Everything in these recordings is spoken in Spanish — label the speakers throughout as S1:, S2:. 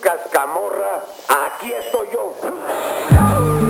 S1: Cascamorra, aquí estoy yo.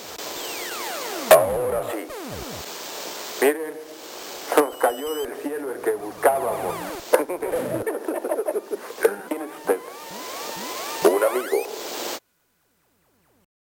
S1: Ahora sí. Miren, nos cayó del cielo el que buscábamos.